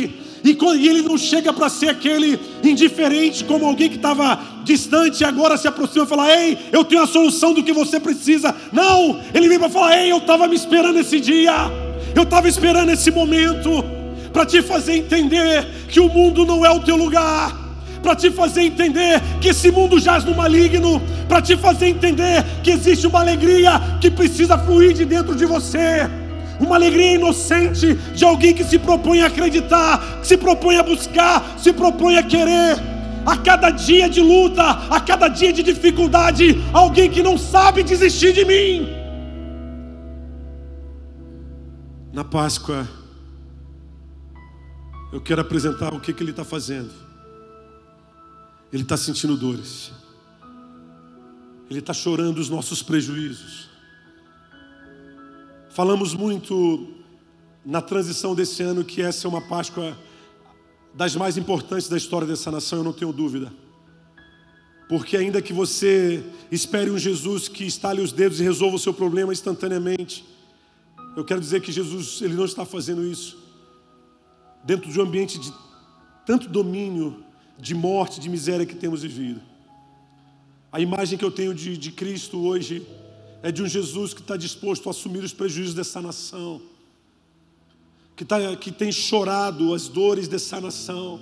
Speaker 1: E, ele não chega para ser aquele indiferente, como alguém que estava distante e agora se aproxima e fala: Ei, eu tenho a solução do que você precisa. Não, ele vem para falar: Ei, eu estava me esperando esse dia, eu estava esperando esse momento para te fazer entender que o mundo não é o teu lugar, para te fazer entender que esse mundo jaz no maligno, para te fazer entender que existe uma alegria que precisa fluir de dentro de você. Uma alegria inocente de alguém que se propõe a acreditar, que se propõe a buscar, se propõe a querer. A cada dia de luta, a cada dia de dificuldade, alguém que não sabe desistir de mim. Na Páscoa, eu quero apresentar o que, que ele está fazendo. Ele está sentindo dores, ele está chorando os nossos prejuízos. Falamos muito na transição desse ano que essa é uma Páscoa das mais importantes da história dessa nação, eu não tenho dúvida. Porque ainda que você espere um Jesus que estale os dedos e resolva o seu problema instantaneamente, eu quero dizer que Jesus ele não está fazendo isso dentro de um ambiente de tanto domínio, de morte, de miséria que temos vivido. A imagem que eu tenho de, de Cristo hoje é de um Jesus que está disposto a assumir os prejuízos dessa nação, que, tá, que tem chorado as dores dessa nação,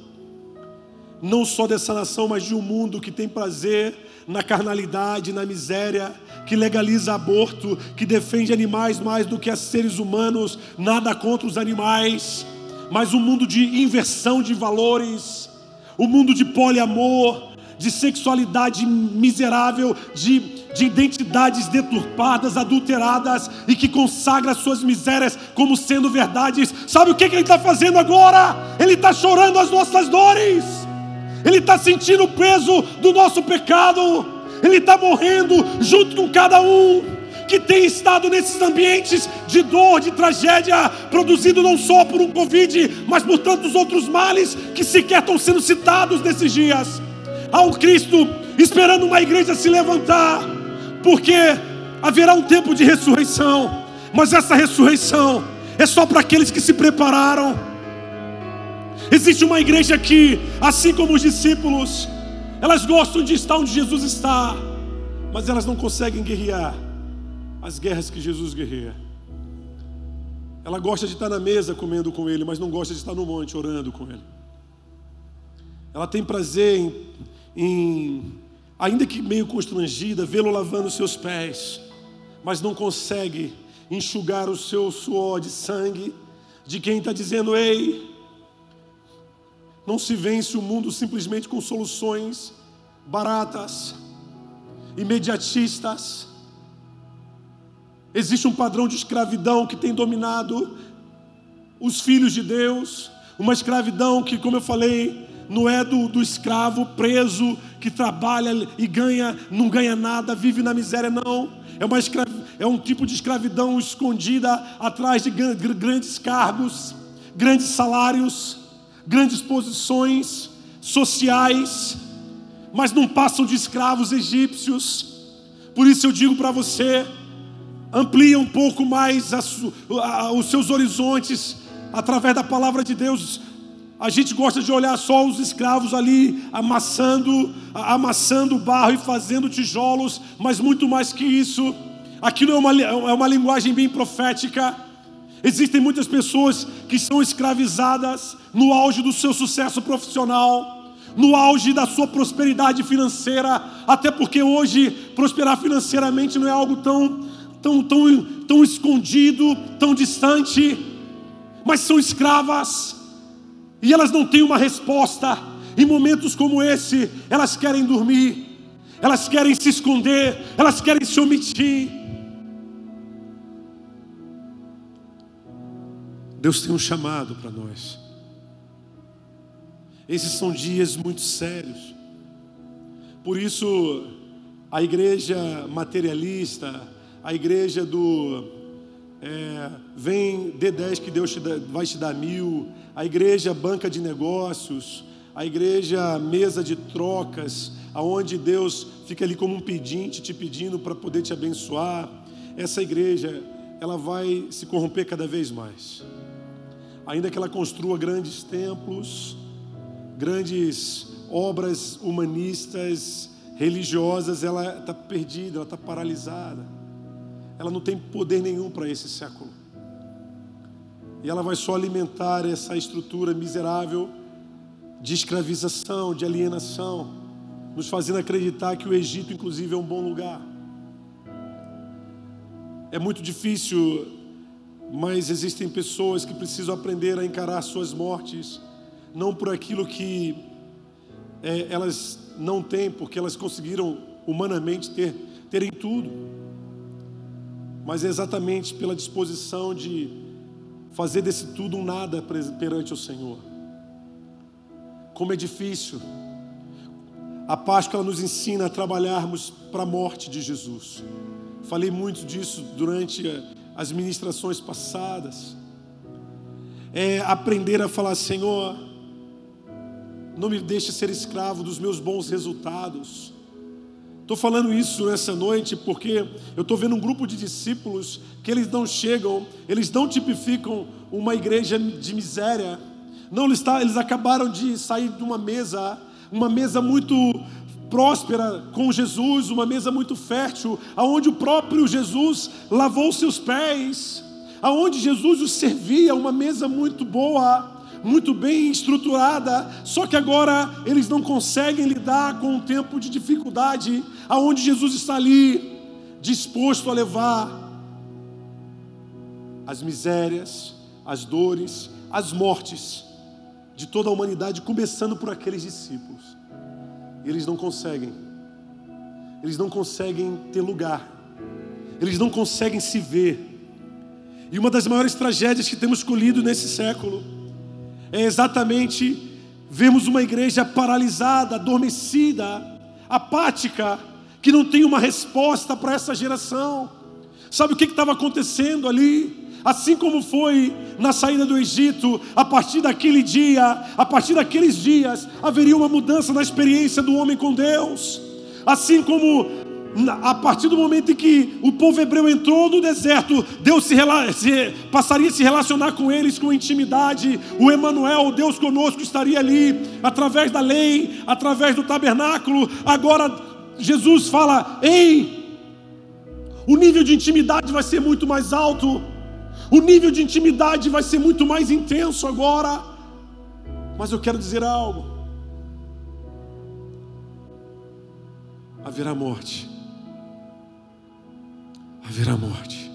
Speaker 1: não só dessa nação, mas de um mundo que tem prazer na carnalidade, na miséria, que legaliza aborto, que defende animais mais do que a seres humanos, nada contra os animais mas um mundo de inversão de valores, um mundo de poliamor, de sexualidade miserável, de, de identidades deturpadas, adulteradas e que consagra suas misérias como sendo verdades. Sabe o que, que ele está fazendo agora? Ele está chorando as nossas dores, ele está sentindo o peso do nosso pecado, ele está morrendo junto com cada um que tem estado nesses ambientes de dor, de tragédia, produzido não só por um Covid, mas por tantos outros males que sequer estão sendo citados nesses dias. Há um Cristo esperando uma igreja se levantar, porque haverá um tempo de ressurreição, mas essa ressurreição é só para aqueles que se prepararam. Existe uma igreja que, assim como os discípulos, elas gostam de estar onde Jesus está, mas elas não conseguem guerrear as guerras que Jesus guerreia. Ela gosta de estar na mesa comendo com Ele, mas não gosta de estar no monte orando com Ele. Ela tem prazer em, em ainda que meio constrangida, vê-lo lavando seus pés, mas não consegue enxugar o seu suor de sangue de quem está dizendo: Ei, não se vence o mundo simplesmente com soluções baratas, imediatistas Existe um padrão de escravidão que tem dominado os filhos de Deus, uma escravidão que, como eu falei, não é do, do escravo preso que trabalha e ganha, não ganha nada, vive na miséria, não. É, uma escrav... é um tipo de escravidão escondida atrás de grandes cargos, grandes salários, grandes posições, sociais, mas não passam de escravos egípcios. Por isso eu digo para você, amplie um pouco mais a, a, os seus horizontes através da palavra de Deus. A gente gosta de olhar só os escravos ali amassando, amassando barro e fazendo tijolos, mas muito mais que isso. Aquilo é uma, é uma linguagem bem profética. Existem muitas pessoas que são escravizadas no auge do seu sucesso profissional, no auge da sua prosperidade financeira, até porque hoje prosperar financeiramente não é algo tão, tão, tão, tão escondido, tão distante, mas são escravas e elas não têm uma resposta. Em momentos como esse, elas querem dormir, elas querem se esconder, elas querem se omitir. Deus tem um chamado para nós. Esses são dias muito sérios. Por isso, a igreja materialista, a igreja do é, vem D10 que Deus te dá, vai te dar mil, a igreja banca de negócios, a igreja mesa de trocas, aonde Deus fica ali como um pedinte te pedindo para poder te abençoar. Essa igreja, ela vai se corromper cada vez mais. Ainda que ela construa grandes templos, grandes obras humanistas, religiosas, ela está perdida, ela está paralisada ela não tem poder nenhum para esse século. E ela vai só alimentar essa estrutura miserável de escravização, de alienação, nos fazendo acreditar que o Egito, inclusive, é um bom lugar. É muito difícil, mas existem pessoas que precisam aprender a encarar suas mortes, não por aquilo que é, elas não têm, porque elas conseguiram humanamente ter, terem tudo mas é exatamente pela disposição de fazer desse tudo um nada perante o Senhor. Como é difícil. A Páscoa ela nos ensina a trabalharmos para a morte de Jesus. Falei muito disso durante as ministrações passadas. É aprender a falar, Senhor, não me deixe ser escravo dos meus bons resultados. Estou falando isso nessa noite porque eu estou vendo um grupo de discípulos que eles não chegam, eles não tipificam uma igreja de miséria. Não, eles, tá, eles acabaram de sair de uma mesa, uma mesa muito próspera com Jesus, uma mesa muito fértil, aonde o próprio Jesus lavou seus pés, aonde Jesus os servia, uma mesa muito boa muito bem estruturada, só que agora eles não conseguem lidar com um tempo de dificuldade, aonde Jesus está ali, disposto a levar as misérias, as dores, as mortes de toda a humanidade, começando por aqueles discípulos. E eles não conseguem, eles não conseguem ter lugar, eles não conseguem se ver. E uma das maiores tragédias que temos colhido nesse século é exatamente vemos uma igreja paralisada, adormecida, apática, que não tem uma resposta para essa geração. Sabe o que estava acontecendo ali? Assim como foi na saída do Egito, a partir daquele dia, a partir daqueles dias, haveria uma mudança na experiência do homem com Deus. Assim como a partir do momento em que o povo hebreu entrou no deserto, Deus se, se, passaria a se relacionar com eles com intimidade. O Emanuel, Deus conosco, estaria ali através da lei, através do tabernáculo. Agora Jesus fala: "Ei, o nível de intimidade vai ser muito mais alto. O nível de intimidade vai ser muito mais intenso agora." Mas eu quero dizer algo. Haverá morte haverá morte.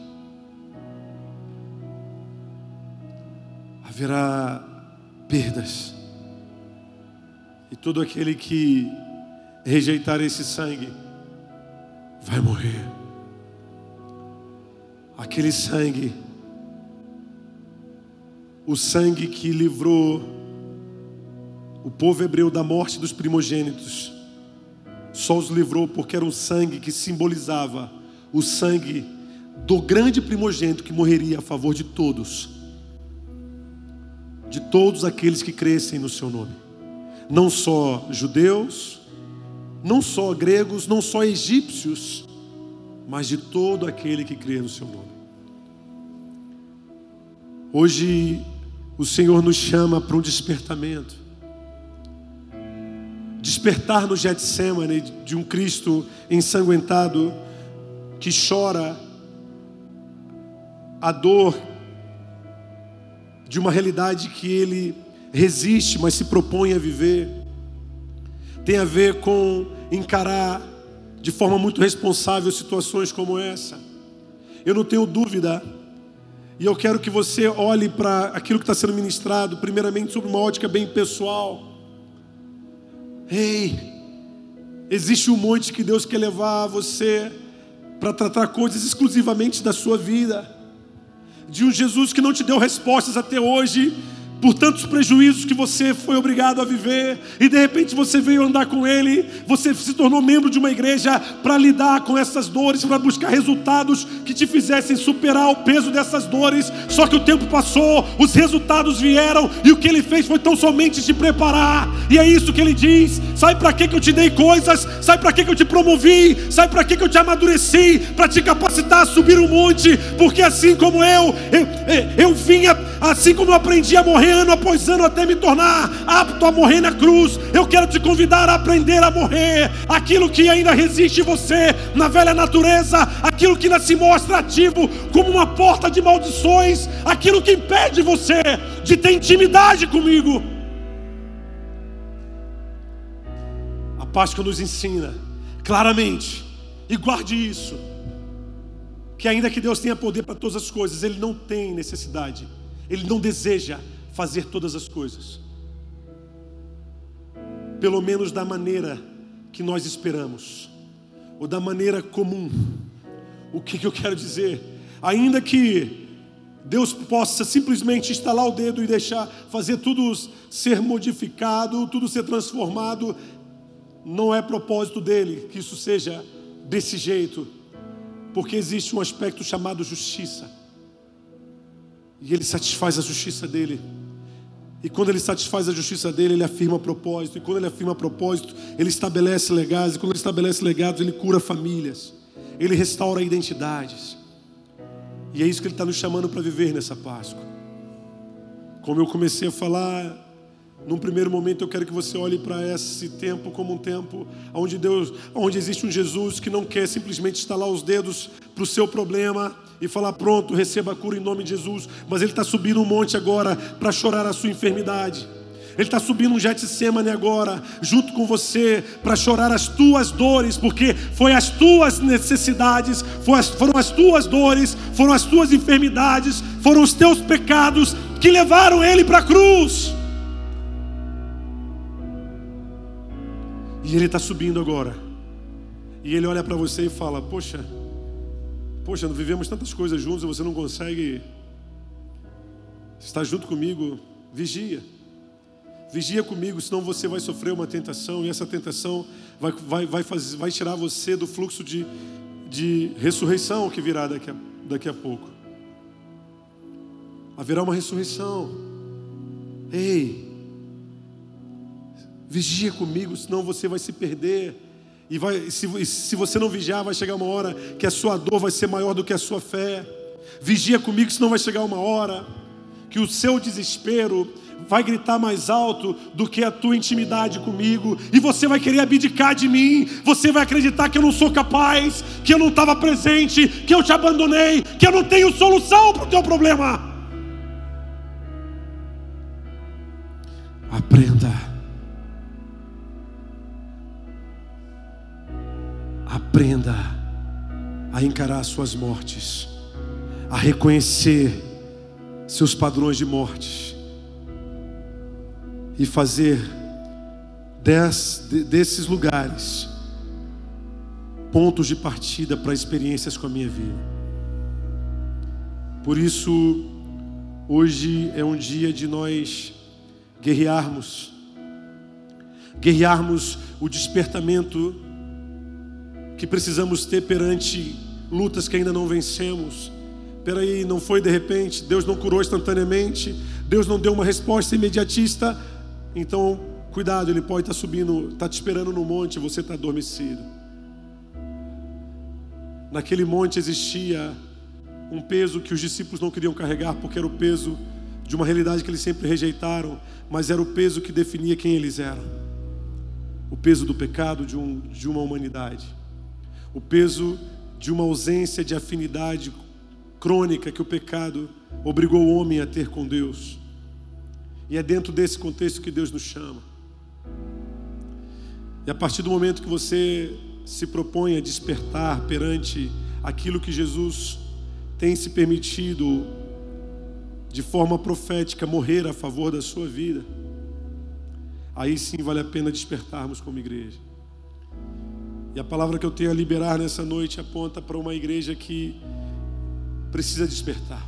Speaker 1: Haverá perdas. E todo aquele que rejeitar esse sangue vai morrer. Aquele sangue, o sangue que livrou o povo hebreu da morte dos primogênitos, só os livrou porque era um sangue que simbolizava o sangue do grande primogênito que morreria a favor de todos, de todos aqueles que crescem no seu nome. não só judeus, não só gregos, não só egípcios, mas de todo aquele que crê no seu nome. Hoje o Senhor nos chama para um despertamento. Despertar no Getsemane de um Cristo ensanguentado que chora a dor de uma realidade que ele resiste, mas se propõe a viver. Tem a ver com encarar de forma muito responsável situações como essa. Eu não tenho dúvida, e eu quero que você olhe para aquilo que está sendo ministrado, primeiramente sobre uma ótica bem pessoal. Ei, existe um monte que Deus quer levar você para tratar coisas exclusivamente da sua vida, de um Jesus que não te deu respostas até hoje, por tantos prejuízos que você foi obrigado a viver, e de repente você veio andar com Ele, você se tornou membro de uma igreja para lidar com essas dores, para buscar resultados que te fizessem superar o peso dessas dores. Só que o tempo passou, os resultados vieram, e o que Ele fez foi tão somente te preparar, e é isso que Ele diz: sabe para que eu te dei coisas, sabe para que eu te promovi, sabe para que eu te amadureci, para te capacitar a subir um monte, porque assim como eu, eu, eu vinha, assim como eu aprendi a morrer ano após ano até me tornar apto a morrer na cruz. Eu quero te convidar a aprender a morrer aquilo que ainda resiste você na velha natureza, aquilo que ainda se mostra ativo como uma porta de maldições, aquilo que impede você de ter intimidade comigo. A Páscoa nos ensina claramente, e guarde isso, que ainda que Deus tenha poder para todas as coisas, Ele não tem necessidade, Ele não deseja fazer todas as coisas, pelo menos da maneira que nós esperamos, ou da maneira comum. O que, que eu quero dizer? Ainda que Deus possa simplesmente instalar o dedo e deixar fazer tudo ser modificado, tudo ser transformado, não é propósito dele que isso seja desse jeito, porque existe um aspecto chamado justiça, e ele satisfaz a justiça dele. E quando ele satisfaz a justiça dele, ele afirma propósito. E quando ele afirma propósito, ele estabelece legados. E quando ele estabelece legados, ele cura famílias. Ele restaura identidades. E é isso que ele está nos chamando para viver nessa Páscoa. Como eu comecei a falar, num primeiro momento eu quero que você olhe para esse tempo como um tempo onde Deus, onde existe um Jesus que não quer simplesmente estalar os dedos para o seu problema e falar: pronto, receba a cura em nome de Jesus. Mas ele está subindo um monte agora para chorar a sua enfermidade. Ele está subindo um Getsemane agora, junto com você, para chorar as tuas dores, porque foi as tuas necessidades, foram as tuas dores, foram as tuas enfermidades, foram os teus pecados que levaram ele para a cruz. E ele está subindo agora. E ele olha para você e fala: Poxa, Poxa, vivemos tantas coisas juntos e você não consegue estar junto comigo. Vigia. Vigia comigo, senão você vai sofrer uma tentação e essa tentação vai, vai, vai, fazer, vai tirar você do fluxo de, de ressurreição que virá daqui a, daqui a pouco. Haverá uma ressurreição. Ei, vigia comigo, senão você vai se perder. E vai, se, se você não vigiar, vai chegar uma hora que a sua dor vai ser maior do que a sua fé. Vigia comigo, senão vai chegar uma hora que o seu desespero vai gritar mais alto do que a tua intimidade comigo, e você vai querer abdicar de mim, você vai acreditar que eu não sou capaz, que eu não estava presente, que eu te abandonei, que eu não tenho solução para o teu problema. Aprenda Aprenda a encarar suas mortes, a reconhecer seus padrões de morte e fazer desses lugares pontos de partida para experiências com a minha vida. Por isso, hoje é um dia de nós guerrearmos, guerrearmos o despertamento que precisamos ter perante lutas que ainda não vencemos. Peraí, não foi de repente, Deus não curou instantaneamente, Deus não deu uma resposta imediatista. Então, Cuidado, ele pode estar subindo, está te esperando no monte você está adormecido. Naquele monte existia um peso que os discípulos não queriam carregar, porque era o peso de uma realidade que eles sempre rejeitaram, mas era o peso que definia quem eles eram. O peso do pecado de, um, de uma humanidade. O peso de uma ausência de afinidade crônica que o pecado obrigou o homem a ter com Deus. E é dentro desse contexto que Deus nos chama. E a partir do momento que você se propõe a despertar perante aquilo que Jesus tem se permitido, de forma profética, morrer a favor da sua vida, aí sim vale a pena despertarmos como igreja. E a palavra que eu tenho a liberar nessa noite aponta para uma igreja que precisa despertar.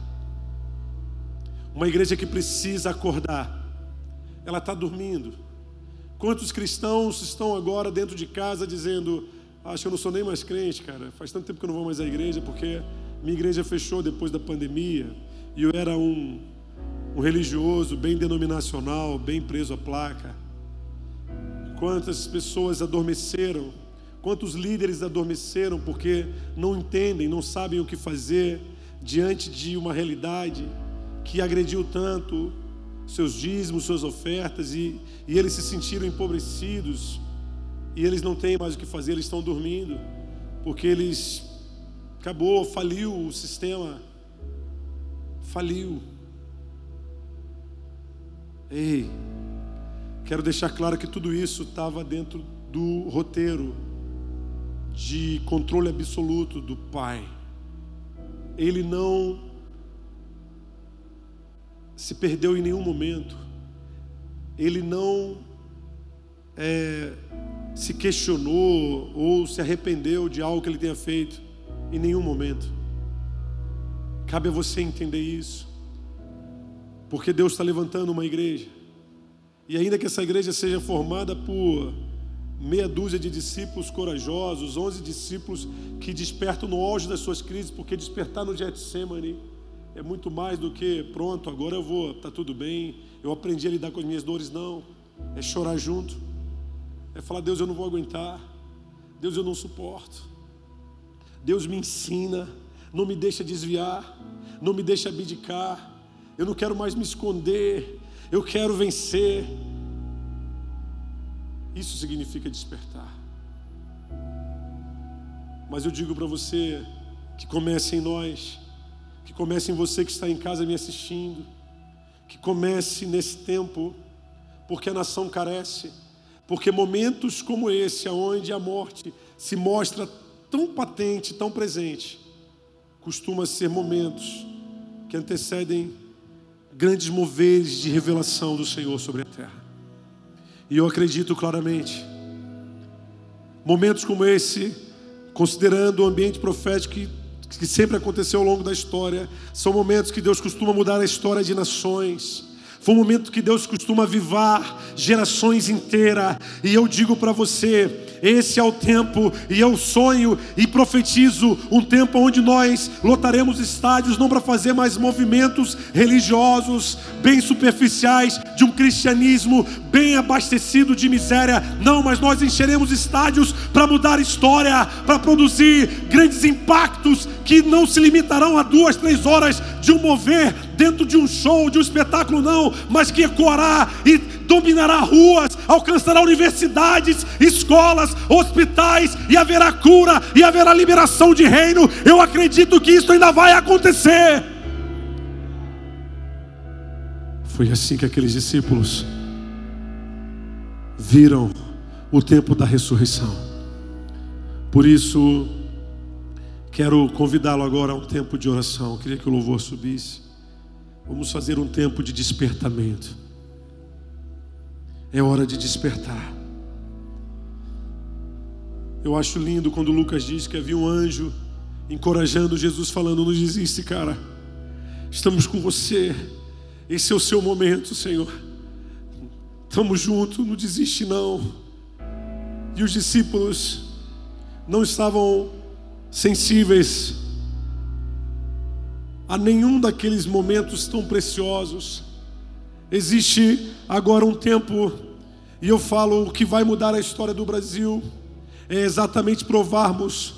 Speaker 1: Uma igreja que precisa acordar. Ela está dormindo. Quantos cristãos estão agora dentro de casa dizendo: Acho que eu não sou nem mais crente, cara. Faz tanto tempo que eu não vou mais à igreja porque minha igreja fechou depois da pandemia e eu era um, um religioso bem denominacional, bem preso à placa. Quantas pessoas adormeceram, quantos líderes adormeceram porque não entendem, não sabem o que fazer diante de uma realidade que agrediu tanto seus dízimos, suas ofertas, e, e eles se sentiram empobrecidos, e eles não têm mais o que fazer, eles estão dormindo, porque eles acabou, faliu o sistema, faliu. Ei, quero deixar claro que tudo isso estava dentro do roteiro de controle absoluto do Pai. Ele não se perdeu em nenhum momento, ele não é, se questionou ou se arrependeu de algo que ele tenha feito em nenhum momento. Cabe a você entender isso, porque Deus está levantando uma igreja, e ainda que essa igreja seja formada por meia dúzia de discípulos corajosos, onze discípulos que despertam no auge das suas crises, porque despertar no Getsemane é muito mais do que pronto, agora eu vou, tá tudo bem, eu aprendi a lidar com as minhas dores, não. É chorar junto. É falar, Deus, eu não vou aguentar. Deus, eu não suporto. Deus me ensina, não me deixa desviar, não me deixa abdicar. Eu não quero mais me esconder, eu quero vencer. Isso significa despertar. Mas eu digo para você que comece em nós que comece em você que está em casa me assistindo. Que comece nesse tempo, porque a nação carece. Porque momentos como esse, onde a morte se mostra tão patente, tão presente, costuma ser momentos que antecedem grandes moveres de revelação do Senhor sobre a terra. E eu acredito claramente, momentos como esse, considerando o ambiente profético que que sempre aconteceu ao longo da história. São momentos que Deus costuma mudar a história de nações. Foi um momento que Deus costuma avivar gerações inteiras. E eu digo para você, esse é o tempo, e eu sonho e profetizo um tempo onde nós lotaremos estádios não para fazer mais movimentos religiosos, bem superficiais, de um cristianismo bem abastecido de miséria, não, mas nós encheremos estádios para mudar história, para produzir grandes impactos que não se limitarão a duas, três horas de um mover dentro de um show, de um espetáculo, não, mas que ecoará e dominará ruas, alcançará universidades, escolas, hospitais, e haverá cura e haverá liberação de reino. Eu acredito que isso ainda vai acontecer. Foi assim que aqueles discípulos viram o tempo da ressurreição. Por isso, quero convidá-lo agora a um tempo de oração. Eu queria que o louvor subisse. Vamos fazer um tempo de despertamento. É hora de despertar. Eu acho lindo quando Lucas diz que havia um anjo encorajando Jesus, falando: Não desiste, cara. Estamos com você. Esse é o seu momento, Senhor. Estamos juntos, não desiste, não. E os discípulos não estavam sensíveis a nenhum daqueles momentos tão preciosos. Existe agora um tempo E eu falo: o que vai mudar a história do Brasil é exatamente provarmos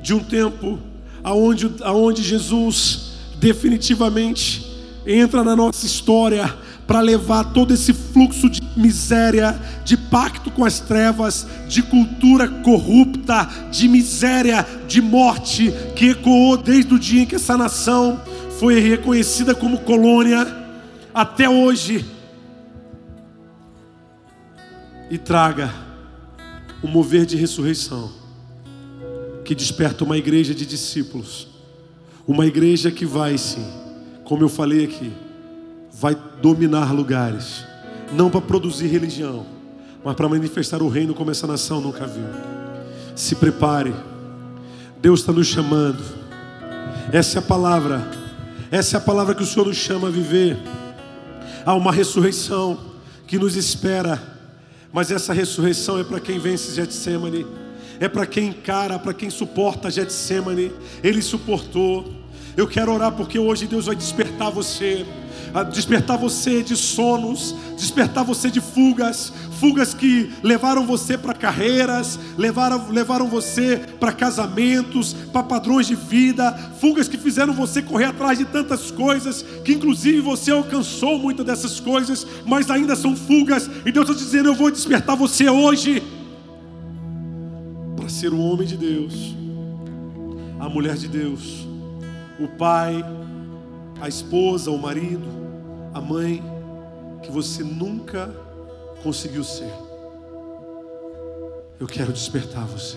Speaker 1: de um tempo aonde, aonde Jesus definitivamente entra na nossa história para levar todo esse fluxo de miséria, de pacto com as trevas, de cultura corrupta, de miséria, de morte, que ecoou desde o dia em que essa nação foi reconhecida como colônia até hoje. E traga o mover de ressurreição que desperta uma igreja de discípulos, uma igreja que vai sim, como eu falei aqui, vai dominar lugares, não para produzir religião, mas para manifestar o reino como essa nação nunca viu. Se prepare, Deus está nos chamando. Essa é a palavra, essa é a palavra que o Senhor nos chama a viver. Há uma ressurreição que nos espera, mas essa ressurreição é para quem vence Getsemane, é para quem encara, para quem suporta Getsemane. Ele suportou. Eu quero orar porque hoje Deus vai despertar você despertar você de sonos, despertar você de fugas, fugas que levaram você para carreiras, levaram, levaram você para casamentos, para padrões de vida, fugas que fizeram você correr atrás de tantas coisas, que inclusive você alcançou muitas dessas coisas, mas ainda são fugas, e Deus está dizendo: Eu vou despertar você hoje para ser o homem de Deus, a mulher de Deus, o pai, a esposa, o marido a mãe que você nunca conseguiu ser. Eu quero despertar você.